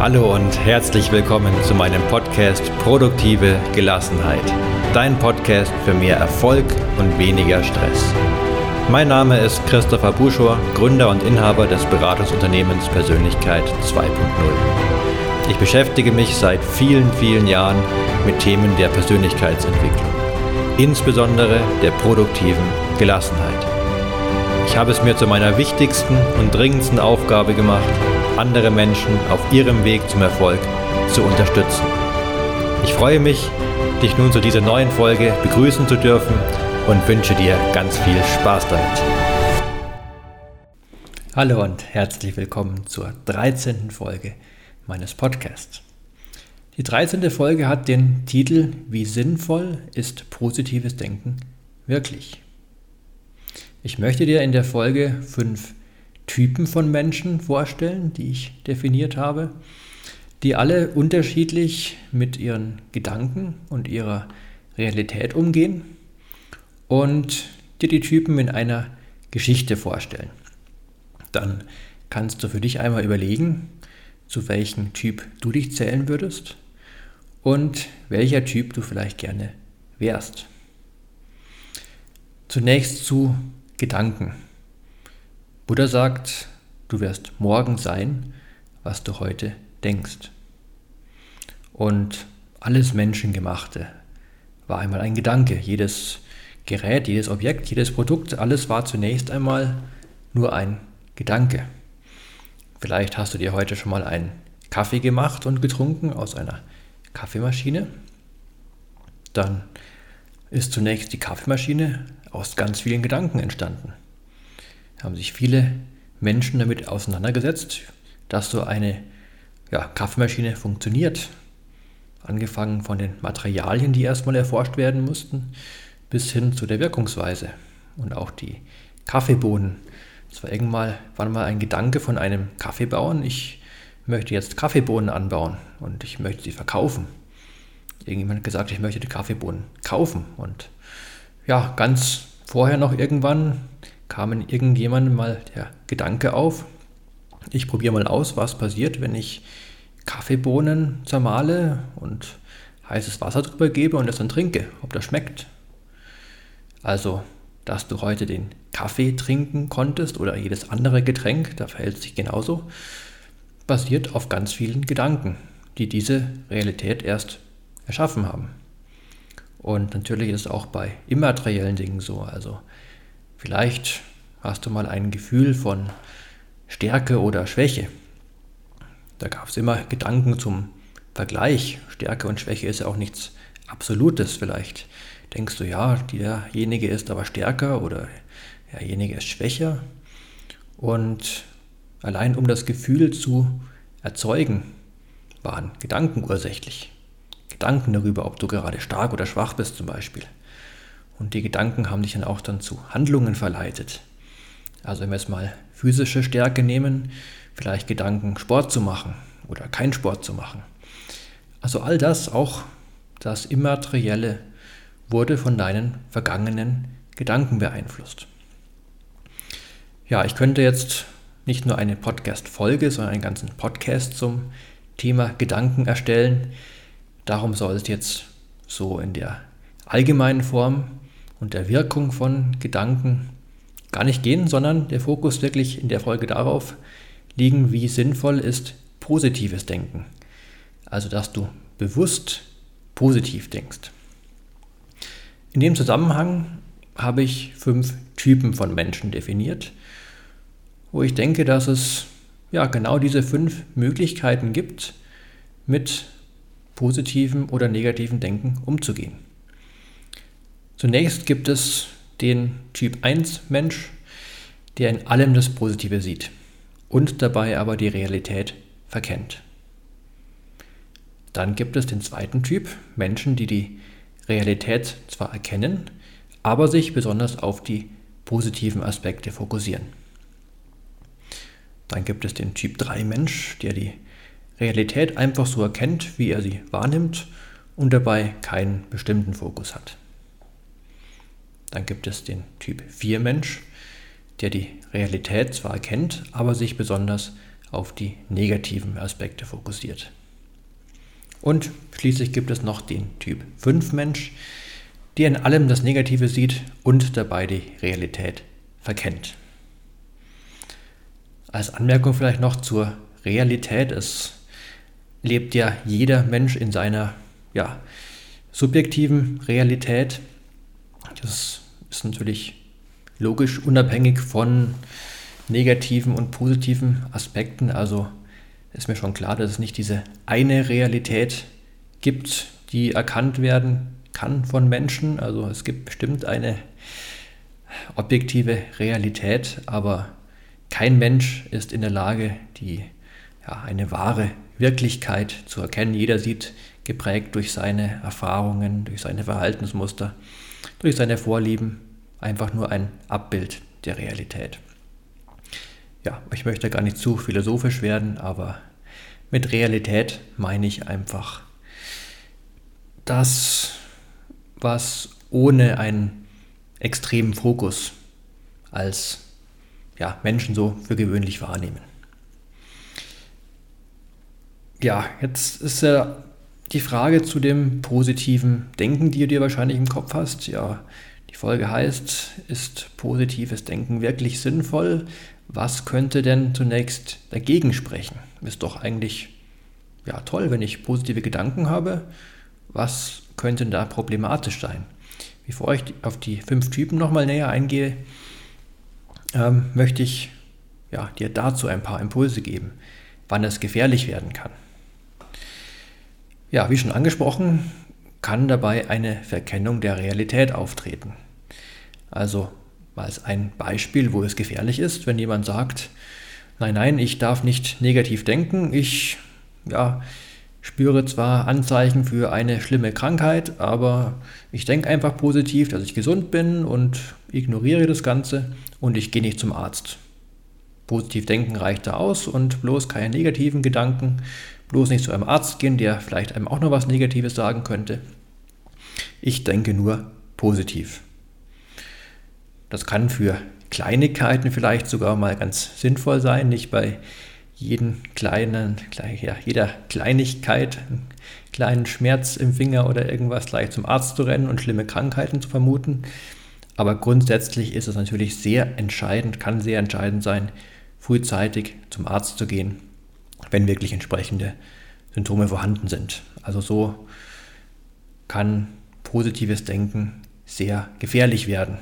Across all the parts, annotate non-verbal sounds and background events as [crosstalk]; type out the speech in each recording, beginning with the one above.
Hallo und herzlich willkommen zu meinem Podcast Produktive Gelassenheit. Dein Podcast für mehr Erfolg und weniger Stress. Mein Name ist Christopher Buschor, Gründer und Inhaber des Beratungsunternehmens Persönlichkeit 2.0. Ich beschäftige mich seit vielen, vielen Jahren mit Themen der Persönlichkeitsentwicklung, insbesondere der produktiven Gelassenheit. Ich habe es mir zu meiner wichtigsten und dringendsten Aufgabe gemacht, andere Menschen auf ihrem Weg zum Erfolg zu unterstützen. Ich freue mich, dich nun zu dieser neuen Folge begrüßen zu dürfen und wünsche dir ganz viel Spaß damit. Hallo und herzlich willkommen zur 13. Folge meines Podcasts. Die 13. Folge hat den Titel Wie sinnvoll ist positives Denken wirklich? Ich möchte dir in der Folge fünf Typen von Menschen vorstellen, die ich definiert habe, die alle unterschiedlich mit ihren Gedanken und ihrer Realität umgehen und dir die Typen in einer Geschichte vorstellen. Dann kannst du für dich einmal überlegen, zu welchem Typ du dich zählen würdest und welcher Typ du vielleicht gerne wärst. Zunächst zu Gedanken. Buddha sagt, du wirst morgen sein, was du heute denkst. Und alles Menschengemachte war einmal ein Gedanke. Jedes Gerät, jedes Objekt, jedes Produkt, alles war zunächst einmal nur ein Gedanke. Vielleicht hast du dir heute schon mal einen Kaffee gemacht und getrunken aus einer Kaffeemaschine. Dann ist zunächst die Kaffeemaschine aus ganz vielen Gedanken entstanden haben sich viele Menschen damit auseinandergesetzt, dass so eine ja, Kaffeemaschine funktioniert. Angefangen von den Materialien, die erstmal erforscht werden mussten, bis hin zu der Wirkungsweise. Und auch die Kaffeebohnen. Es war irgendwann mal ein Gedanke von einem Kaffeebauern, ich möchte jetzt Kaffeebohnen anbauen und ich möchte sie verkaufen. Irgendjemand hat gesagt, ich möchte die Kaffeebohnen kaufen. Und ja, ganz vorher noch irgendwann kam in irgendjemandem mal der Gedanke auf, ich probiere mal aus, was passiert, wenn ich Kaffeebohnen zermale und heißes Wasser drüber gebe und es dann trinke, ob das schmeckt. Also, dass du heute den Kaffee trinken konntest oder jedes andere Getränk, da verhält sich genauso, basiert auf ganz vielen Gedanken, die diese Realität erst erschaffen haben. Und natürlich ist es auch bei immateriellen Dingen so. Also Vielleicht hast du mal ein Gefühl von Stärke oder Schwäche. Da gab es immer Gedanken zum Vergleich. Stärke und Schwäche ist ja auch nichts Absolutes. Vielleicht denkst du, ja, derjenige ist aber stärker oder derjenige ist schwächer. Und allein um das Gefühl zu erzeugen, waren Gedanken ursächlich. Gedanken darüber, ob du gerade stark oder schwach bist zum Beispiel. Und die Gedanken haben dich dann auch dann zu Handlungen verleitet. Also wenn wir jetzt mal physische Stärke nehmen, vielleicht Gedanken, Sport zu machen oder keinen Sport zu machen. Also all das, auch das Immaterielle, wurde von deinen vergangenen Gedanken beeinflusst. Ja, ich könnte jetzt nicht nur eine Podcast-Folge, sondern einen ganzen Podcast zum Thema Gedanken erstellen. Darum soll es jetzt so in der allgemeinen Form und der Wirkung von Gedanken gar nicht gehen, sondern der Fokus wirklich in der Folge darauf liegen, wie sinnvoll ist positives Denken. Also, dass du bewusst positiv denkst. In dem Zusammenhang habe ich fünf Typen von Menschen definiert, wo ich denke, dass es ja genau diese fünf Möglichkeiten gibt, mit positivem oder negativem Denken umzugehen. Zunächst gibt es den Typ 1 Mensch, der in allem das Positive sieht und dabei aber die Realität verkennt. Dann gibt es den zweiten Typ, Menschen, die die Realität zwar erkennen, aber sich besonders auf die positiven Aspekte fokussieren. Dann gibt es den Typ 3 Mensch, der die Realität einfach so erkennt, wie er sie wahrnimmt und dabei keinen bestimmten Fokus hat. Dann gibt es den Typ 4 Mensch, der die Realität zwar erkennt, aber sich besonders auf die negativen Aspekte fokussiert. Und schließlich gibt es noch den Typ 5 Mensch, der in allem das Negative sieht und dabei die Realität verkennt. Als Anmerkung vielleicht noch zur Realität. Es lebt ja jeder Mensch in seiner ja, subjektiven Realität. Das ist natürlich logisch unabhängig von negativen und positiven Aspekten. Also ist mir schon klar, dass es nicht diese eine Realität gibt, die erkannt werden kann von Menschen. Also es gibt bestimmt eine objektive Realität, aber kein Mensch ist in der Lage, die ja, eine wahre Wirklichkeit zu erkennen. Jeder sieht geprägt durch seine Erfahrungen, durch seine Verhaltensmuster, durch seine Vorlieben einfach nur ein Abbild der Realität. Ja, ich möchte gar nicht zu philosophisch werden, aber mit Realität meine ich einfach das, was ohne einen extremen Fokus als ja, Menschen so für gewöhnlich wahrnehmen. Ja, jetzt ist ja die Frage zu dem positiven Denken, die du dir wahrscheinlich im Kopf hast. Ja, die Folge heißt, ist positives Denken wirklich sinnvoll? Was könnte denn zunächst dagegen sprechen? Ist doch eigentlich ja toll, wenn ich positive Gedanken habe. Was könnte da problematisch sein? Bevor ich auf die fünf Typen nochmal näher eingehe, ähm, möchte ich ja, dir dazu ein paar Impulse geben, wann es gefährlich werden kann. Ja, wie schon angesprochen, kann dabei eine Verkennung der Realität auftreten. Also als ein Beispiel, wo es gefährlich ist, wenn jemand sagt, nein, nein, ich darf nicht negativ denken, ich ja, spüre zwar Anzeichen für eine schlimme Krankheit, aber ich denke einfach positiv, dass ich gesund bin und ignoriere das Ganze und ich gehe nicht zum Arzt. Positiv denken reicht da aus und bloß keine negativen Gedanken bloß nicht zu einem Arzt gehen, der vielleicht einem auch noch was Negatives sagen könnte. Ich denke nur positiv. Das kann für Kleinigkeiten vielleicht sogar mal ganz sinnvoll sein, nicht bei jeden kleinen, ja, jeder Kleinigkeit, einen kleinen Schmerz im Finger oder irgendwas gleich zum Arzt zu rennen und schlimme Krankheiten zu vermuten. Aber grundsätzlich ist es natürlich sehr entscheidend, kann sehr entscheidend sein, frühzeitig zum Arzt zu gehen wenn wirklich entsprechende Symptome vorhanden sind. Also so kann positives Denken sehr gefährlich werden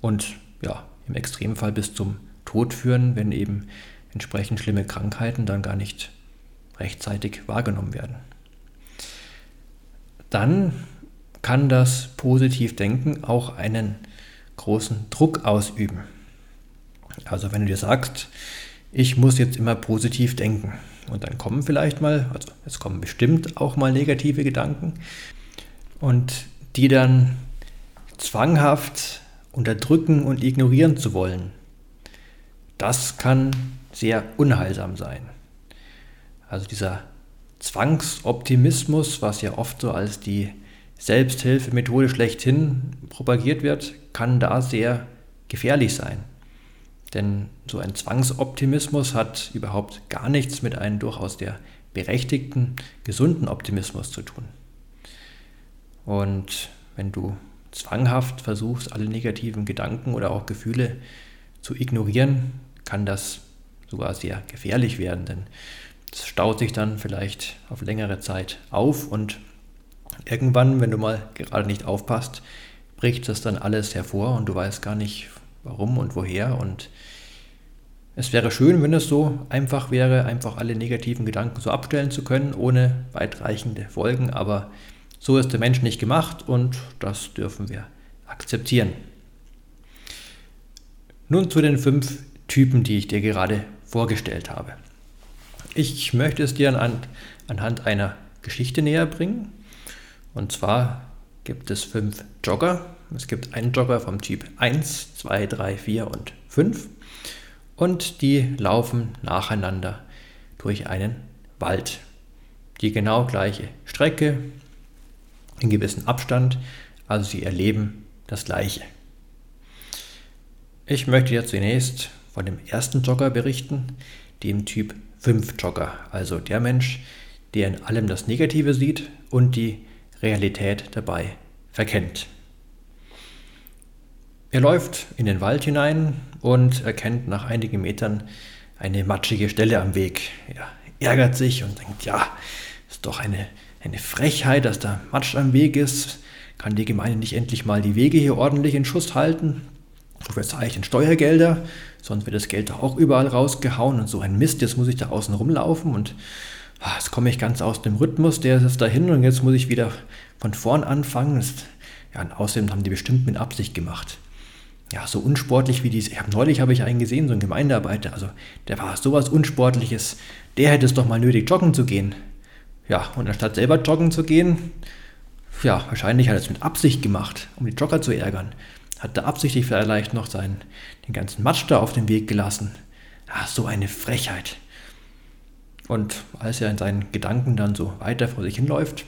und ja, im Extremfall bis zum Tod führen, wenn eben entsprechend schlimme Krankheiten dann gar nicht rechtzeitig wahrgenommen werden. Dann kann das Positivdenken auch einen großen Druck ausüben. Also wenn du dir sagst, ich muss jetzt immer positiv denken, und dann kommen vielleicht mal, also es kommen bestimmt auch mal negative Gedanken und die dann zwanghaft unterdrücken und ignorieren zu wollen. Das kann sehr unheilsam sein. Also dieser Zwangsoptimismus, was ja oft so als die Selbsthilfemethode schlechthin propagiert wird, kann da sehr gefährlich sein. Denn so ein Zwangsoptimismus hat überhaupt gar nichts mit einem durchaus der berechtigten, gesunden Optimismus zu tun. Und wenn du zwanghaft versuchst, alle negativen Gedanken oder auch Gefühle zu ignorieren, kann das sogar sehr gefährlich werden, denn es staut sich dann vielleicht auf längere Zeit auf und irgendwann, wenn du mal gerade nicht aufpasst, bricht das dann alles hervor und du weißt gar nicht, warum und woher. Und es wäre schön, wenn es so einfach wäre, einfach alle negativen Gedanken so abstellen zu können, ohne weitreichende Folgen. Aber so ist der Mensch nicht gemacht und das dürfen wir akzeptieren. Nun zu den fünf Typen, die ich dir gerade vorgestellt habe. Ich möchte es dir anhand, anhand einer Geschichte näher bringen. Und zwar gibt es fünf Jogger, es gibt einen Jogger vom Typ 1, 2, 3, 4 und 5 und die laufen nacheinander durch einen Wald. Die genau gleiche Strecke, in gewissem Abstand, also sie erleben das gleiche. Ich möchte jetzt zunächst von dem ersten Jogger berichten, dem Typ 5-Jogger, also der Mensch, der in allem das Negative sieht und die Realität dabei verkennt. Er läuft in den Wald hinein und erkennt nach einigen Metern eine matschige Stelle am Weg. Er ärgert sich und denkt, ja, ist doch eine, eine Frechheit, dass da Matsch am Weg ist. Kann die Gemeinde nicht endlich mal die Wege hier ordentlich in Schuss halten? Wofür zahle ich denn Steuergelder? Sonst wird das Geld doch auch überall rausgehauen und so ein Mist, jetzt muss ich da außen rumlaufen und ah, jetzt komme ich ganz aus dem Rhythmus, der ist dahin und jetzt muss ich wieder von vorn anfangen. Das, ja, und außerdem haben die bestimmt mit Absicht gemacht. Ja, so unsportlich wie dies. Ich habe neulich habe ich einen gesehen, so ein Gemeindearbeiter, also der war sowas Unsportliches. Der hätte es doch mal nötig, joggen zu gehen. Ja, und anstatt selber joggen zu gehen, ja, wahrscheinlich hat er es mit Absicht gemacht, um die Jogger zu ärgern. Hat er absichtlich vielleicht noch seinen, den ganzen Matsch da auf den Weg gelassen. Ja, so eine Frechheit. Und als er in seinen Gedanken dann so weiter vor sich hinläuft,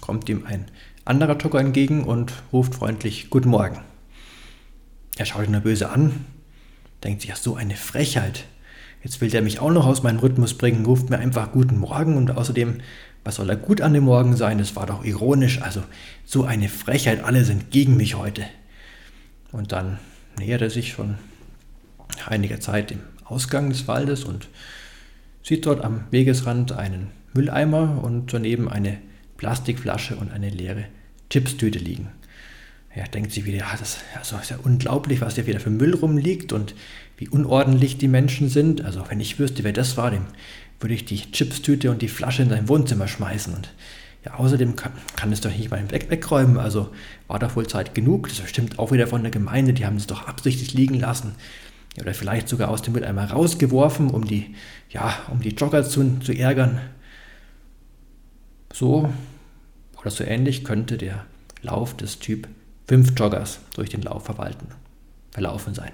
kommt ihm ein anderer Jogger entgegen und ruft freundlich Guten Morgen. Er schaut ihn nur böse an, denkt sich, ja, so eine Frechheit. Jetzt will der mich auch noch aus meinem Rhythmus bringen, ruft mir einfach Guten Morgen und außerdem was soll da gut an dem Morgen sein? Es war doch ironisch. Also so eine Frechheit, alle sind gegen mich heute. Und dann nähert er sich von einiger Zeit dem Ausgang des Waldes und sieht dort am Wegesrand einen Mülleimer und daneben eine Plastikflasche und eine leere Chipstüte liegen. Er denkt sich wieder, ja, das also ist ja unglaublich, was hier wieder für Müll rumliegt und wie unordentlich die Menschen sind. Also wenn ich wüsste, wer das war, dem würde ich die Chipstüte und die Flasche in sein Wohnzimmer schmeißen. Und ja, außerdem kann, kann es doch nicht mal weg, wegräumen. Also war da wohl Zeit genug. Das stimmt auch wieder von der Gemeinde. Die haben es doch absichtlich liegen lassen. Oder vielleicht sogar aus dem Mülleimer rausgeworfen, um die, ja, um die Jogger zu, zu ärgern. So oder so ähnlich könnte der Lauf des Typ 5 Joggers durch den Lauf verwalten, verlaufen sein.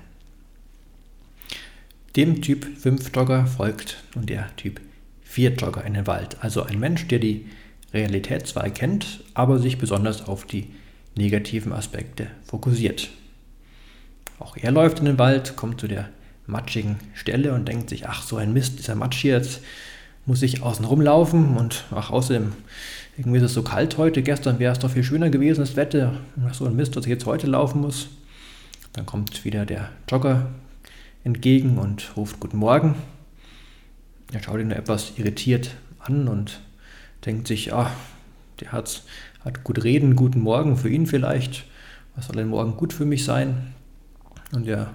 Dem Typ 5 Jogger folgt nun der Typ 4 Jogger in den Wald. Also ein Mensch, der die Realität zwar erkennt, aber sich besonders auf die negativen Aspekte fokussiert. Auch er läuft in den Wald, kommt zu der matschigen Stelle und denkt sich, ach so ein Mist, dieser Matsch hier, jetzt muss ich außen rumlaufen und ach außerdem, irgendwie ist es so kalt heute, gestern wäre es doch viel schöner gewesen, das Wetter, ach so ein Mist, dass ich jetzt heute laufen muss. Dann kommt wieder der Jogger entgegen und ruft Guten Morgen. Er schaut ihn etwas irritiert an und denkt sich, ah, der hat's, hat gut reden, guten Morgen für ihn vielleicht. Was soll denn morgen gut für mich sein? Und er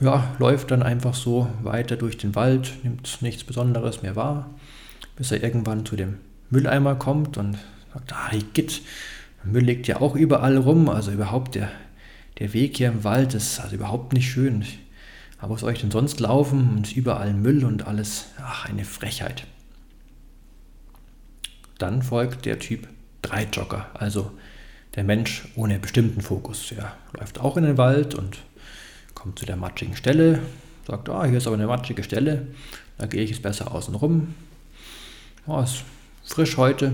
ja, läuft dann einfach so weiter durch den Wald, nimmt nichts Besonderes mehr wahr, bis er irgendwann zu dem Mülleimer kommt und sagt, ah, Git, Müll liegt ja auch überall rum, also überhaupt der, der Weg hier im Wald ist also überhaupt nicht schön. Aber wo soll ich denn sonst laufen und überall Müll und alles? Ach, eine Frechheit. Dann folgt der Typ 3 Jogger, also der Mensch ohne bestimmten Fokus. Er läuft auch in den Wald und kommt zu der matschigen Stelle, sagt, ah, hier ist aber eine matschige Stelle, da gehe ich jetzt besser außen rum. Oh, ist frisch heute.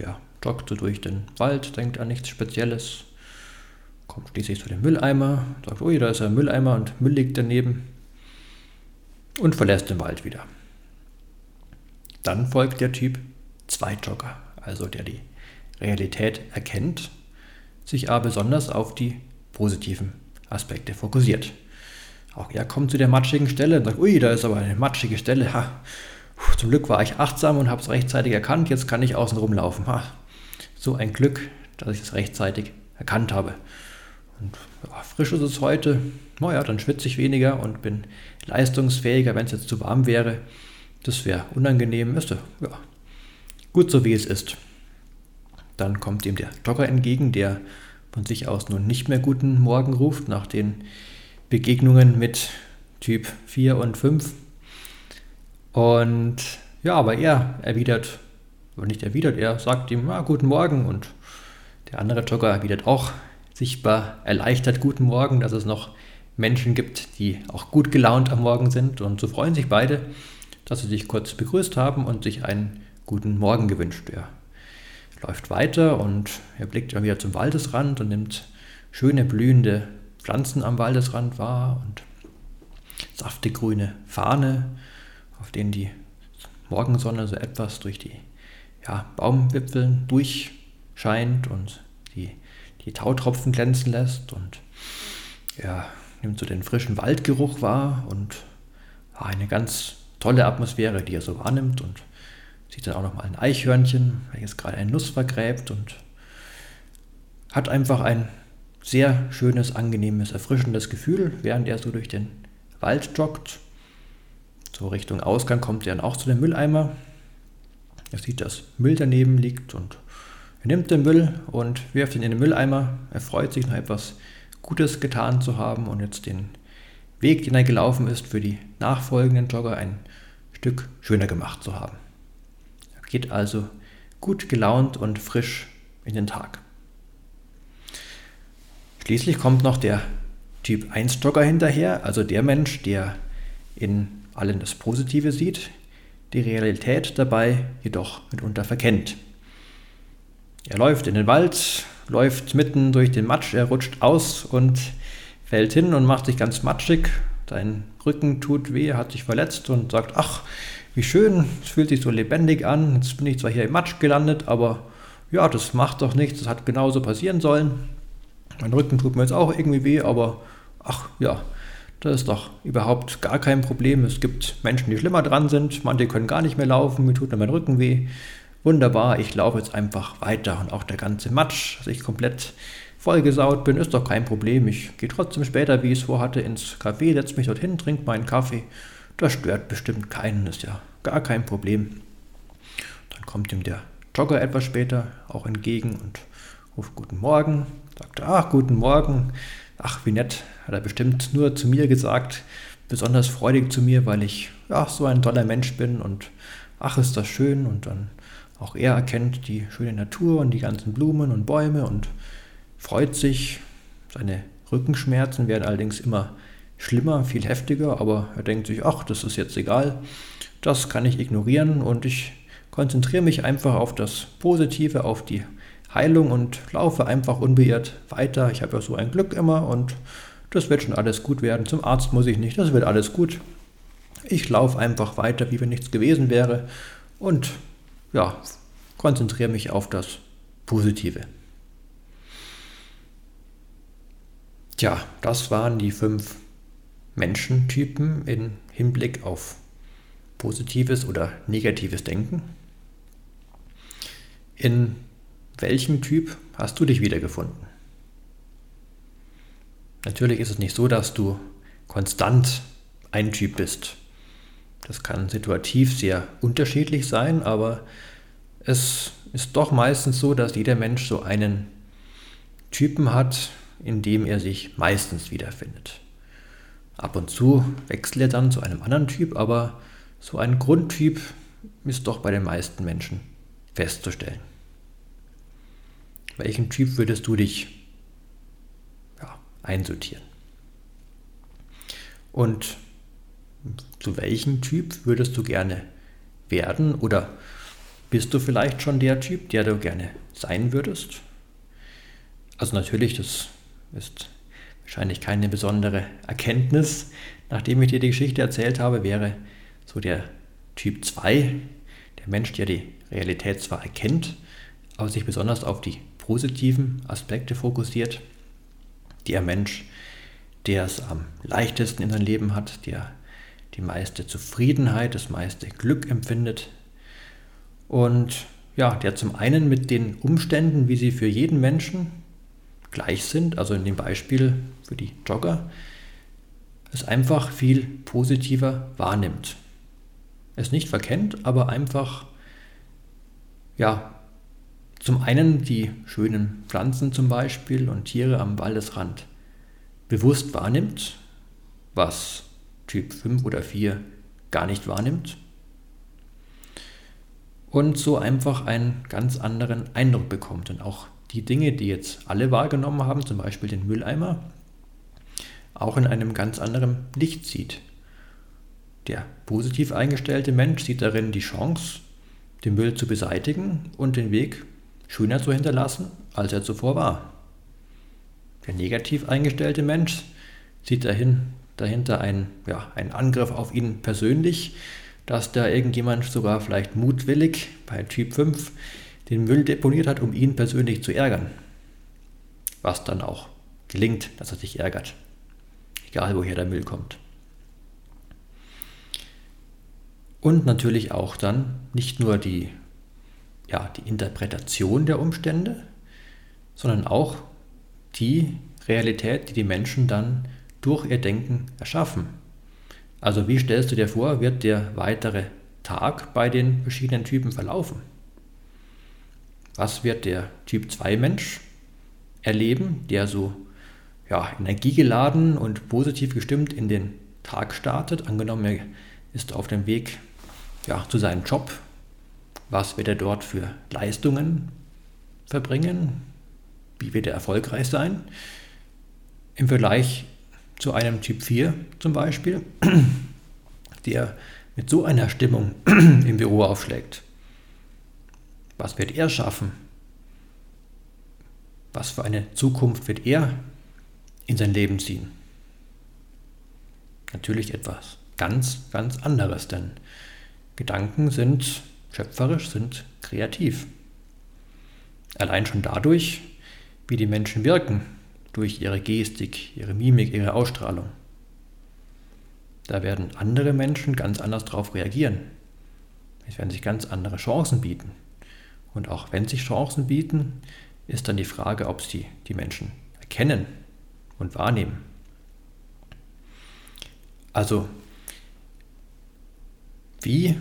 Ja, joggt so durch den Wald, denkt an nichts Spezielles, kommt schließlich zu dem Mülleimer, sagt, ui, da ist ein Mülleimer und Müll liegt daneben und verlässt den Wald wieder. Dann folgt der Typ 2 Jogger, also der die Realität erkennt, sich aber besonders auf die positiven Aspekte fokussiert. Auch er kommt zu der matschigen Stelle und sagt, ui, da ist aber eine matschige Stelle. Ha, zum Glück war ich achtsam und habe es rechtzeitig erkannt, jetzt kann ich außen rumlaufen. Ha, so ein Glück, dass ich es rechtzeitig erkannt habe. Und ja, frisch ist es heute. Naja, dann schwitze ich weniger und bin leistungsfähiger, wenn es jetzt zu warm wäre. Das wäre unangenehm. Ist ja, gut so wie es ist. Dann kommt ihm der Jogger entgegen, der von sich aus nun nicht mehr guten Morgen ruft, nach den Begegnungen mit Typ 4 und 5. Und ja, aber er erwidert, oder nicht erwidert, er sagt ihm, ah, guten Morgen und der andere Jogger erwidert auch sichtbar erleichtert guten Morgen, dass es noch Menschen gibt, die auch gut gelaunt am Morgen sind. Und so freuen sich beide, dass sie sich kurz begrüßt haben und sich einen guten Morgen gewünscht. Er läuft weiter und er blickt dann wieder zum Waldesrand und nimmt schöne blühende Pflanzen am Waldesrand wahr und saftig grüne Fahne, auf denen die Morgensonne so etwas durch die ja, Baumwipfeln durchscheint und die, die Tautropfen glänzen lässt und ja, nimmt so den frischen Waldgeruch wahr und ja, eine ganz tolle Atmosphäre, die er so wahrnimmt und sieht dann auch noch mal ein Eichhörnchen, welches gerade eine Nuss vergräbt und hat einfach ein sehr schönes, angenehmes, erfrischendes Gefühl, während er so durch den Wald joggt. So Richtung Ausgang kommt er dann auch zu dem Mülleimer. Er sieht, dass Müll daneben liegt und er nimmt den Müll und wirft ihn in den Mülleimer. Er freut sich noch etwas Gutes getan zu haben und jetzt den Weg, den er gelaufen ist, für die nachfolgenden Jogger ein Stück schöner gemacht zu haben. Er geht also gut gelaunt und frisch in den Tag. Schließlich kommt noch der Typ 1 Jogger hinterher, also der Mensch, der in allen das Positive sieht, die Realität dabei jedoch mitunter verkennt. Er läuft in den Wald, läuft mitten durch den Matsch, er rutscht aus und fällt hin und macht sich ganz matschig. Sein Rücken tut weh, hat sich verletzt und sagt, ach, wie schön, es fühlt sich so lebendig an. Jetzt bin ich zwar hier im Matsch gelandet, aber ja, das macht doch nichts, das hat genauso passieren sollen. Mein Rücken tut mir jetzt auch irgendwie weh, aber ach ja, das ist doch überhaupt gar kein Problem. Es gibt Menschen, die schlimmer dran sind, manche können gar nicht mehr laufen, mir tut nur mein Rücken weh. Wunderbar, ich laufe jetzt einfach weiter und auch der ganze Matsch, dass ich komplett vollgesaut bin, ist doch kein Problem. Ich gehe trotzdem später, wie ich es vorhatte, ins Café, setze mich dorthin, trinke meinen Kaffee. Das stört bestimmt keinen, ist ja gar kein Problem. Dann kommt ihm der Jogger etwas später auch entgegen und ruft Guten Morgen. Sagt er, ach, guten Morgen. Ach, wie nett, hat er bestimmt nur zu mir gesagt. Besonders freudig zu mir, weil ich ja, so ein toller Mensch bin und ach, ist das schön. Und dann auch er erkennt die schöne Natur und die ganzen Blumen und Bäume und freut sich. Seine Rückenschmerzen werden allerdings immer schlimmer, viel heftiger, aber er denkt sich, ach, das ist jetzt egal, das kann ich ignorieren und ich konzentriere mich einfach auf das Positive, auf die Heilung und laufe einfach unbeirrt weiter. Ich habe ja so ein Glück immer und das wird schon alles gut werden. Zum Arzt muss ich nicht, das wird alles gut. Ich laufe einfach weiter, wie wenn nichts gewesen wäre und ja, konzentriere mich auf das Positive. Tja, das waren die fünf Menschentypen im Hinblick auf positives oder negatives Denken. In welchem Typ hast du dich wiedergefunden? Natürlich ist es nicht so, dass du konstant ein Typ bist. Das kann situativ sehr unterschiedlich sein, aber es ist doch meistens so, dass jeder Mensch so einen Typen hat, in dem er sich meistens wiederfindet. Ab und zu wechselt er dann zu einem anderen Typ, aber so ein Grundtyp ist doch bei den meisten Menschen festzustellen. Welchen Typ würdest du dich ja, einsortieren? Und zu welchem Typ würdest du gerne werden oder bist du vielleicht schon der Typ, der du gerne sein würdest? Also natürlich, das ist wahrscheinlich keine besondere Erkenntnis, nachdem ich dir die Geschichte erzählt habe, wäre so der Typ 2, der Mensch, der die Realität zwar erkennt, aber sich besonders auf die positiven Aspekte fokussiert. Der Mensch, der es am leichtesten in seinem Leben hat, der die meiste Zufriedenheit, das meiste Glück empfindet und ja, der zum einen mit den Umständen, wie sie für jeden Menschen gleich sind, also in dem Beispiel für die Jogger, es einfach viel positiver wahrnimmt. Es nicht verkennt, aber einfach ja, zum einen die schönen Pflanzen zum Beispiel und Tiere am Waldesrand bewusst wahrnimmt, was Typ 5 oder 4 gar nicht wahrnimmt. Und so einfach einen ganz anderen Eindruck bekommt. Und auch die Dinge, die jetzt alle wahrgenommen haben, zum Beispiel den Mülleimer, auch in einem ganz anderen Licht sieht. Der positiv eingestellte Mensch sieht darin die Chance, den Müll zu beseitigen und den Weg schöner zu hinterlassen, als er zuvor war. Der negativ eingestellte Mensch sieht dahin dahinter ein, ja, ein Angriff auf ihn persönlich, dass da irgendjemand sogar vielleicht mutwillig bei Typ 5 den Müll deponiert hat, um ihn persönlich zu ärgern. Was dann auch gelingt, dass er sich ärgert. Egal woher der Müll kommt. Und natürlich auch dann nicht nur die, ja, die Interpretation der Umstände, sondern auch die Realität, die die Menschen dann durch ihr Denken erschaffen. Also wie stellst du dir vor, wird der weitere Tag bei den verschiedenen Typen verlaufen? Was wird der Typ 2 Mensch erleben, der so ja, energiegeladen und positiv gestimmt in den Tag startet? Angenommen, er ist auf dem Weg ja, zu seinem Job. Was wird er dort für Leistungen verbringen? Wie wird er erfolgreich sein? Im Vergleich zu einem Typ 4 zum Beispiel, [clears throat] der mit so einer Stimmung [clears throat] im Büro aufschlägt. Was wird er schaffen? Was für eine Zukunft wird er in sein Leben ziehen? Natürlich etwas ganz, ganz anderes, denn Gedanken sind schöpferisch, sind kreativ. Allein schon dadurch, wie die Menschen wirken, durch ihre Gestik, ihre Mimik, ihre Ausstrahlung. Da werden andere Menschen ganz anders darauf reagieren. Es werden sich ganz andere Chancen bieten. Und auch wenn sich Chancen bieten, ist dann die Frage, ob sie die Menschen erkennen und wahrnehmen. Also, wie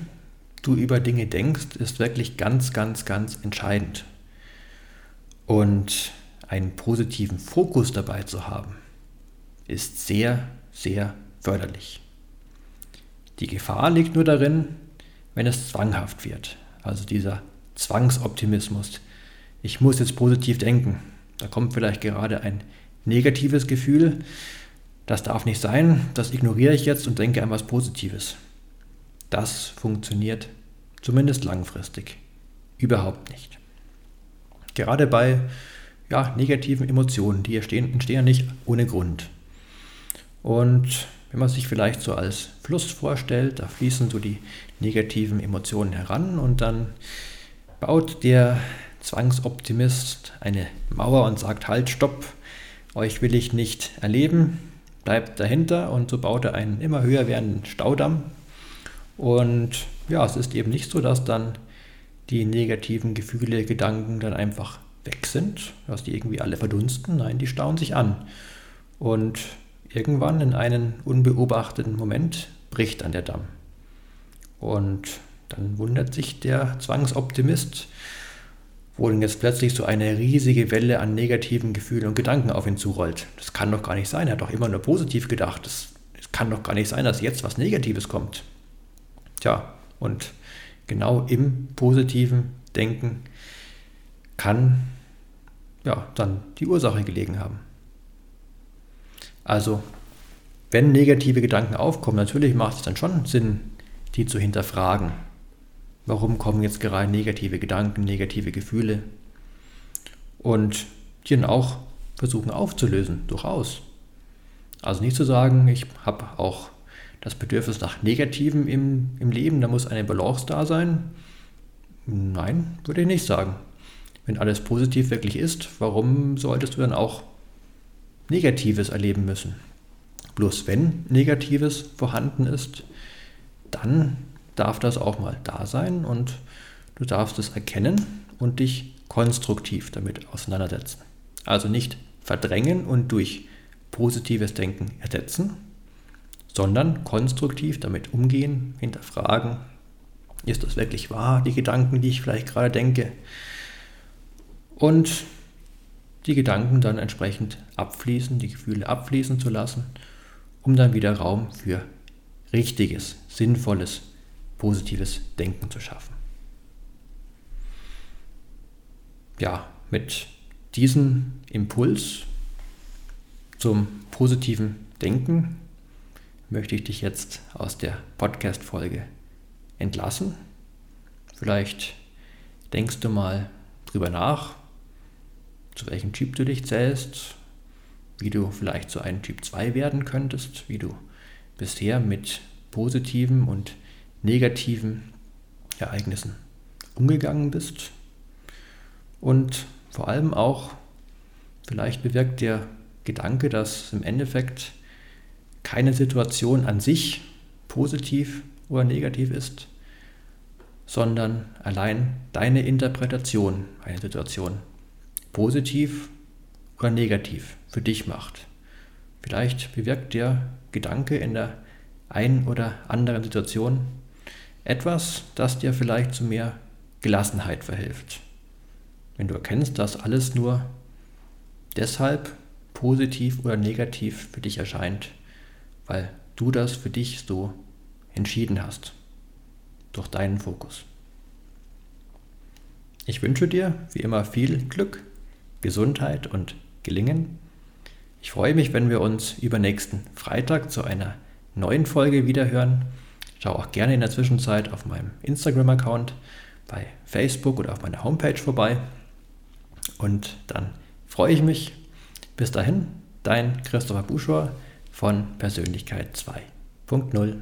du über Dinge denkst, ist wirklich ganz, ganz, ganz entscheidend. Und einen positiven Fokus dabei zu haben, ist sehr, sehr förderlich. Die Gefahr liegt nur darin, wenn es zwanghaft wird. Also dieser Zwangsoptimismus. Ich muss jetzt positiv denken. Da kommt vielleicht gerade ein negatives Gefühl. Das darf nicht sein. Das ignoriere ich jetzt und denke an was Positives. Das funktioniert zumindest langfristig überhaupt nicht. Gerade bei ja, negativen Emotionen, die entstehen, entstehen ja nicht ohne Grund. Und wenn man sich vielleicht so als Fluss vorstellt, da fließen so die negativen Emotionen heran und dann baut der Zwangsoptimist eine Mauer und sagt, halt, stopp, euch will ich nicht erleben, bleibt dahinter und so baut er einen immer höher werdenden Staudamm. Und ja, es ist eben nicht so, dass dann die negativen Gefühle, Gedanken dann einfach weg sind, dass die irgendwie alle verdunsten. Nein, die stauen sich an. Und irgendwann in einem unbeobachteten Moment bricht dann der Damm. Und dann wundert sich der Zwangsoptimist, wo denn jetzt plötzlich so eine riesige Welle an negativen Gefühlen und Gedanken auf ihn zurollt. Das kann doch gar nicht sein. Er hat doch immer nur positiv gedacht. Das kann doch gar nicht sein, dass jetzt was Negatives kommt. Tja, und genau im positiven Denken kann ja, dann die Ursache gelegen haben. Also, wenn negative Gedanken aufkommen, natürlich macht es dann schon Sinn, die zu hinterfragen. Warum kommen jetzt gerade negative Gedanken, negative Gefühle? Und die dann auch versuchen aufzulösen, durchaus. Also nicht zu sagen, ich habe auch das Bedürfnis nach Negativen im, im Leben, da muss eine Balance da sein. Nein, würde ich nicht sagen. Wenn alles positiv wirklich ist, warum solltest du dann auch Negatives erleben müssen? Bloß wenn Negatives vorhanden ist, dann darf das auch mal da sein und du darfst es erkennen und dich konstruktiv damit auseinandersetzen. Also nicht verdrängen und durch positives Denken ersetzen, sondern konstruktiv damit umgehen, hinterfragen, ist das wirklich wahr, die Gedanken, die ich vielleicht gerade denke? und die Gedanken dann entsprechend abfließen, die Gefühle abfließen zu lassen, um dann wieder Raum für richtiges, sinnvolles, positives Denken zu schaffen. Ja, mit diesem Impuls zum positiven Denken möchte ich dich jetzt aus der Podcast-Folge entlassen. Vielleicht denkst du mal drüber nach, zu welchem Typ du dich zählst, wie du vielleicht zu einem Typ 2 werden könntest, wie du bisher mit positiven und negativen Ereignissen umgegangen bist und vor allem auch vielleicht bewirkt der Gedanke, dass im Endeffekt keine Situation an sich positiv oder negativ ist, sondern allein deine Interpretation einer Situation positiv oder negativ für dich macht. Vielleicht bewirkt der Gedanke in der einen oder anderen Situation etwas, das dir vielleicht zu mehr Gelassenheit verhilft. Wenn du erkennst, dass alles nur deshalb positiv oder negativ für dich erscheint, weil du das für dich so entschieden hast, durch deinen Fokus. Ich wünsche dir wie immer viel Glück, Gesundheit und Gelingen. Ich freue mich, wenn wir uns übernächsten Freitag zu einer neuen Folge wiederhören. Schau auch gerne in der Zwischenzeit auf meinem Instagram-Account, bei Facebook oder auf meiner Homepage vorbei. Und dann freue ich mich. Bis dahin, dein Christopher Buschor von Persönlichkeit 2.0.